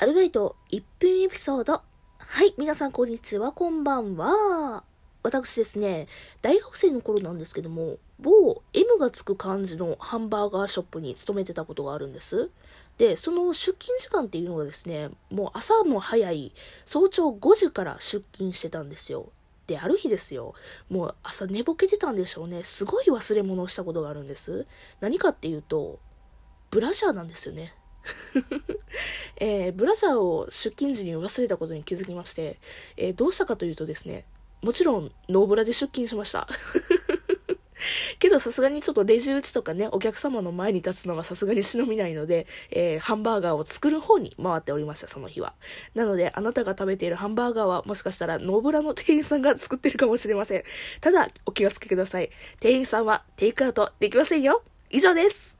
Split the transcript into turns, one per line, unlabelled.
アルバイト1分エピソード。はい、皆さんこんにちは、こんばんは。私ですね、大学生の頃なんですけども、某 M がつく感じのハンバーガーショップに勤めてたことがあるんです。で、その出勤時間っていうのがですね、もう朝も早い、早朝5時から出勤してたんですよ。で、ある日ですよ。もう朝寝ぼけてたんでしょうね。すごい忘れ物をしたことがあるんです。何かっていうと、ブラジャーなんですよね。えー、ブラジャーを出勤時に忘れたことに気づきまして、えー、どうしたかというとですね、もちろんノーブラで出勤しました。けどさすがにちょっとレジ打ちとかね、お客様の前に立つのはさすがに忍びないので、えー、ハンバーガーを作る方に回っておりました、その日は。なので、あなたが食べているハンバーガーはもしかしたらノーブラの店員さんが作ってるかもしれません。ただ、お気をつけください。店員さんはテイクアウトできませんよ。以上です。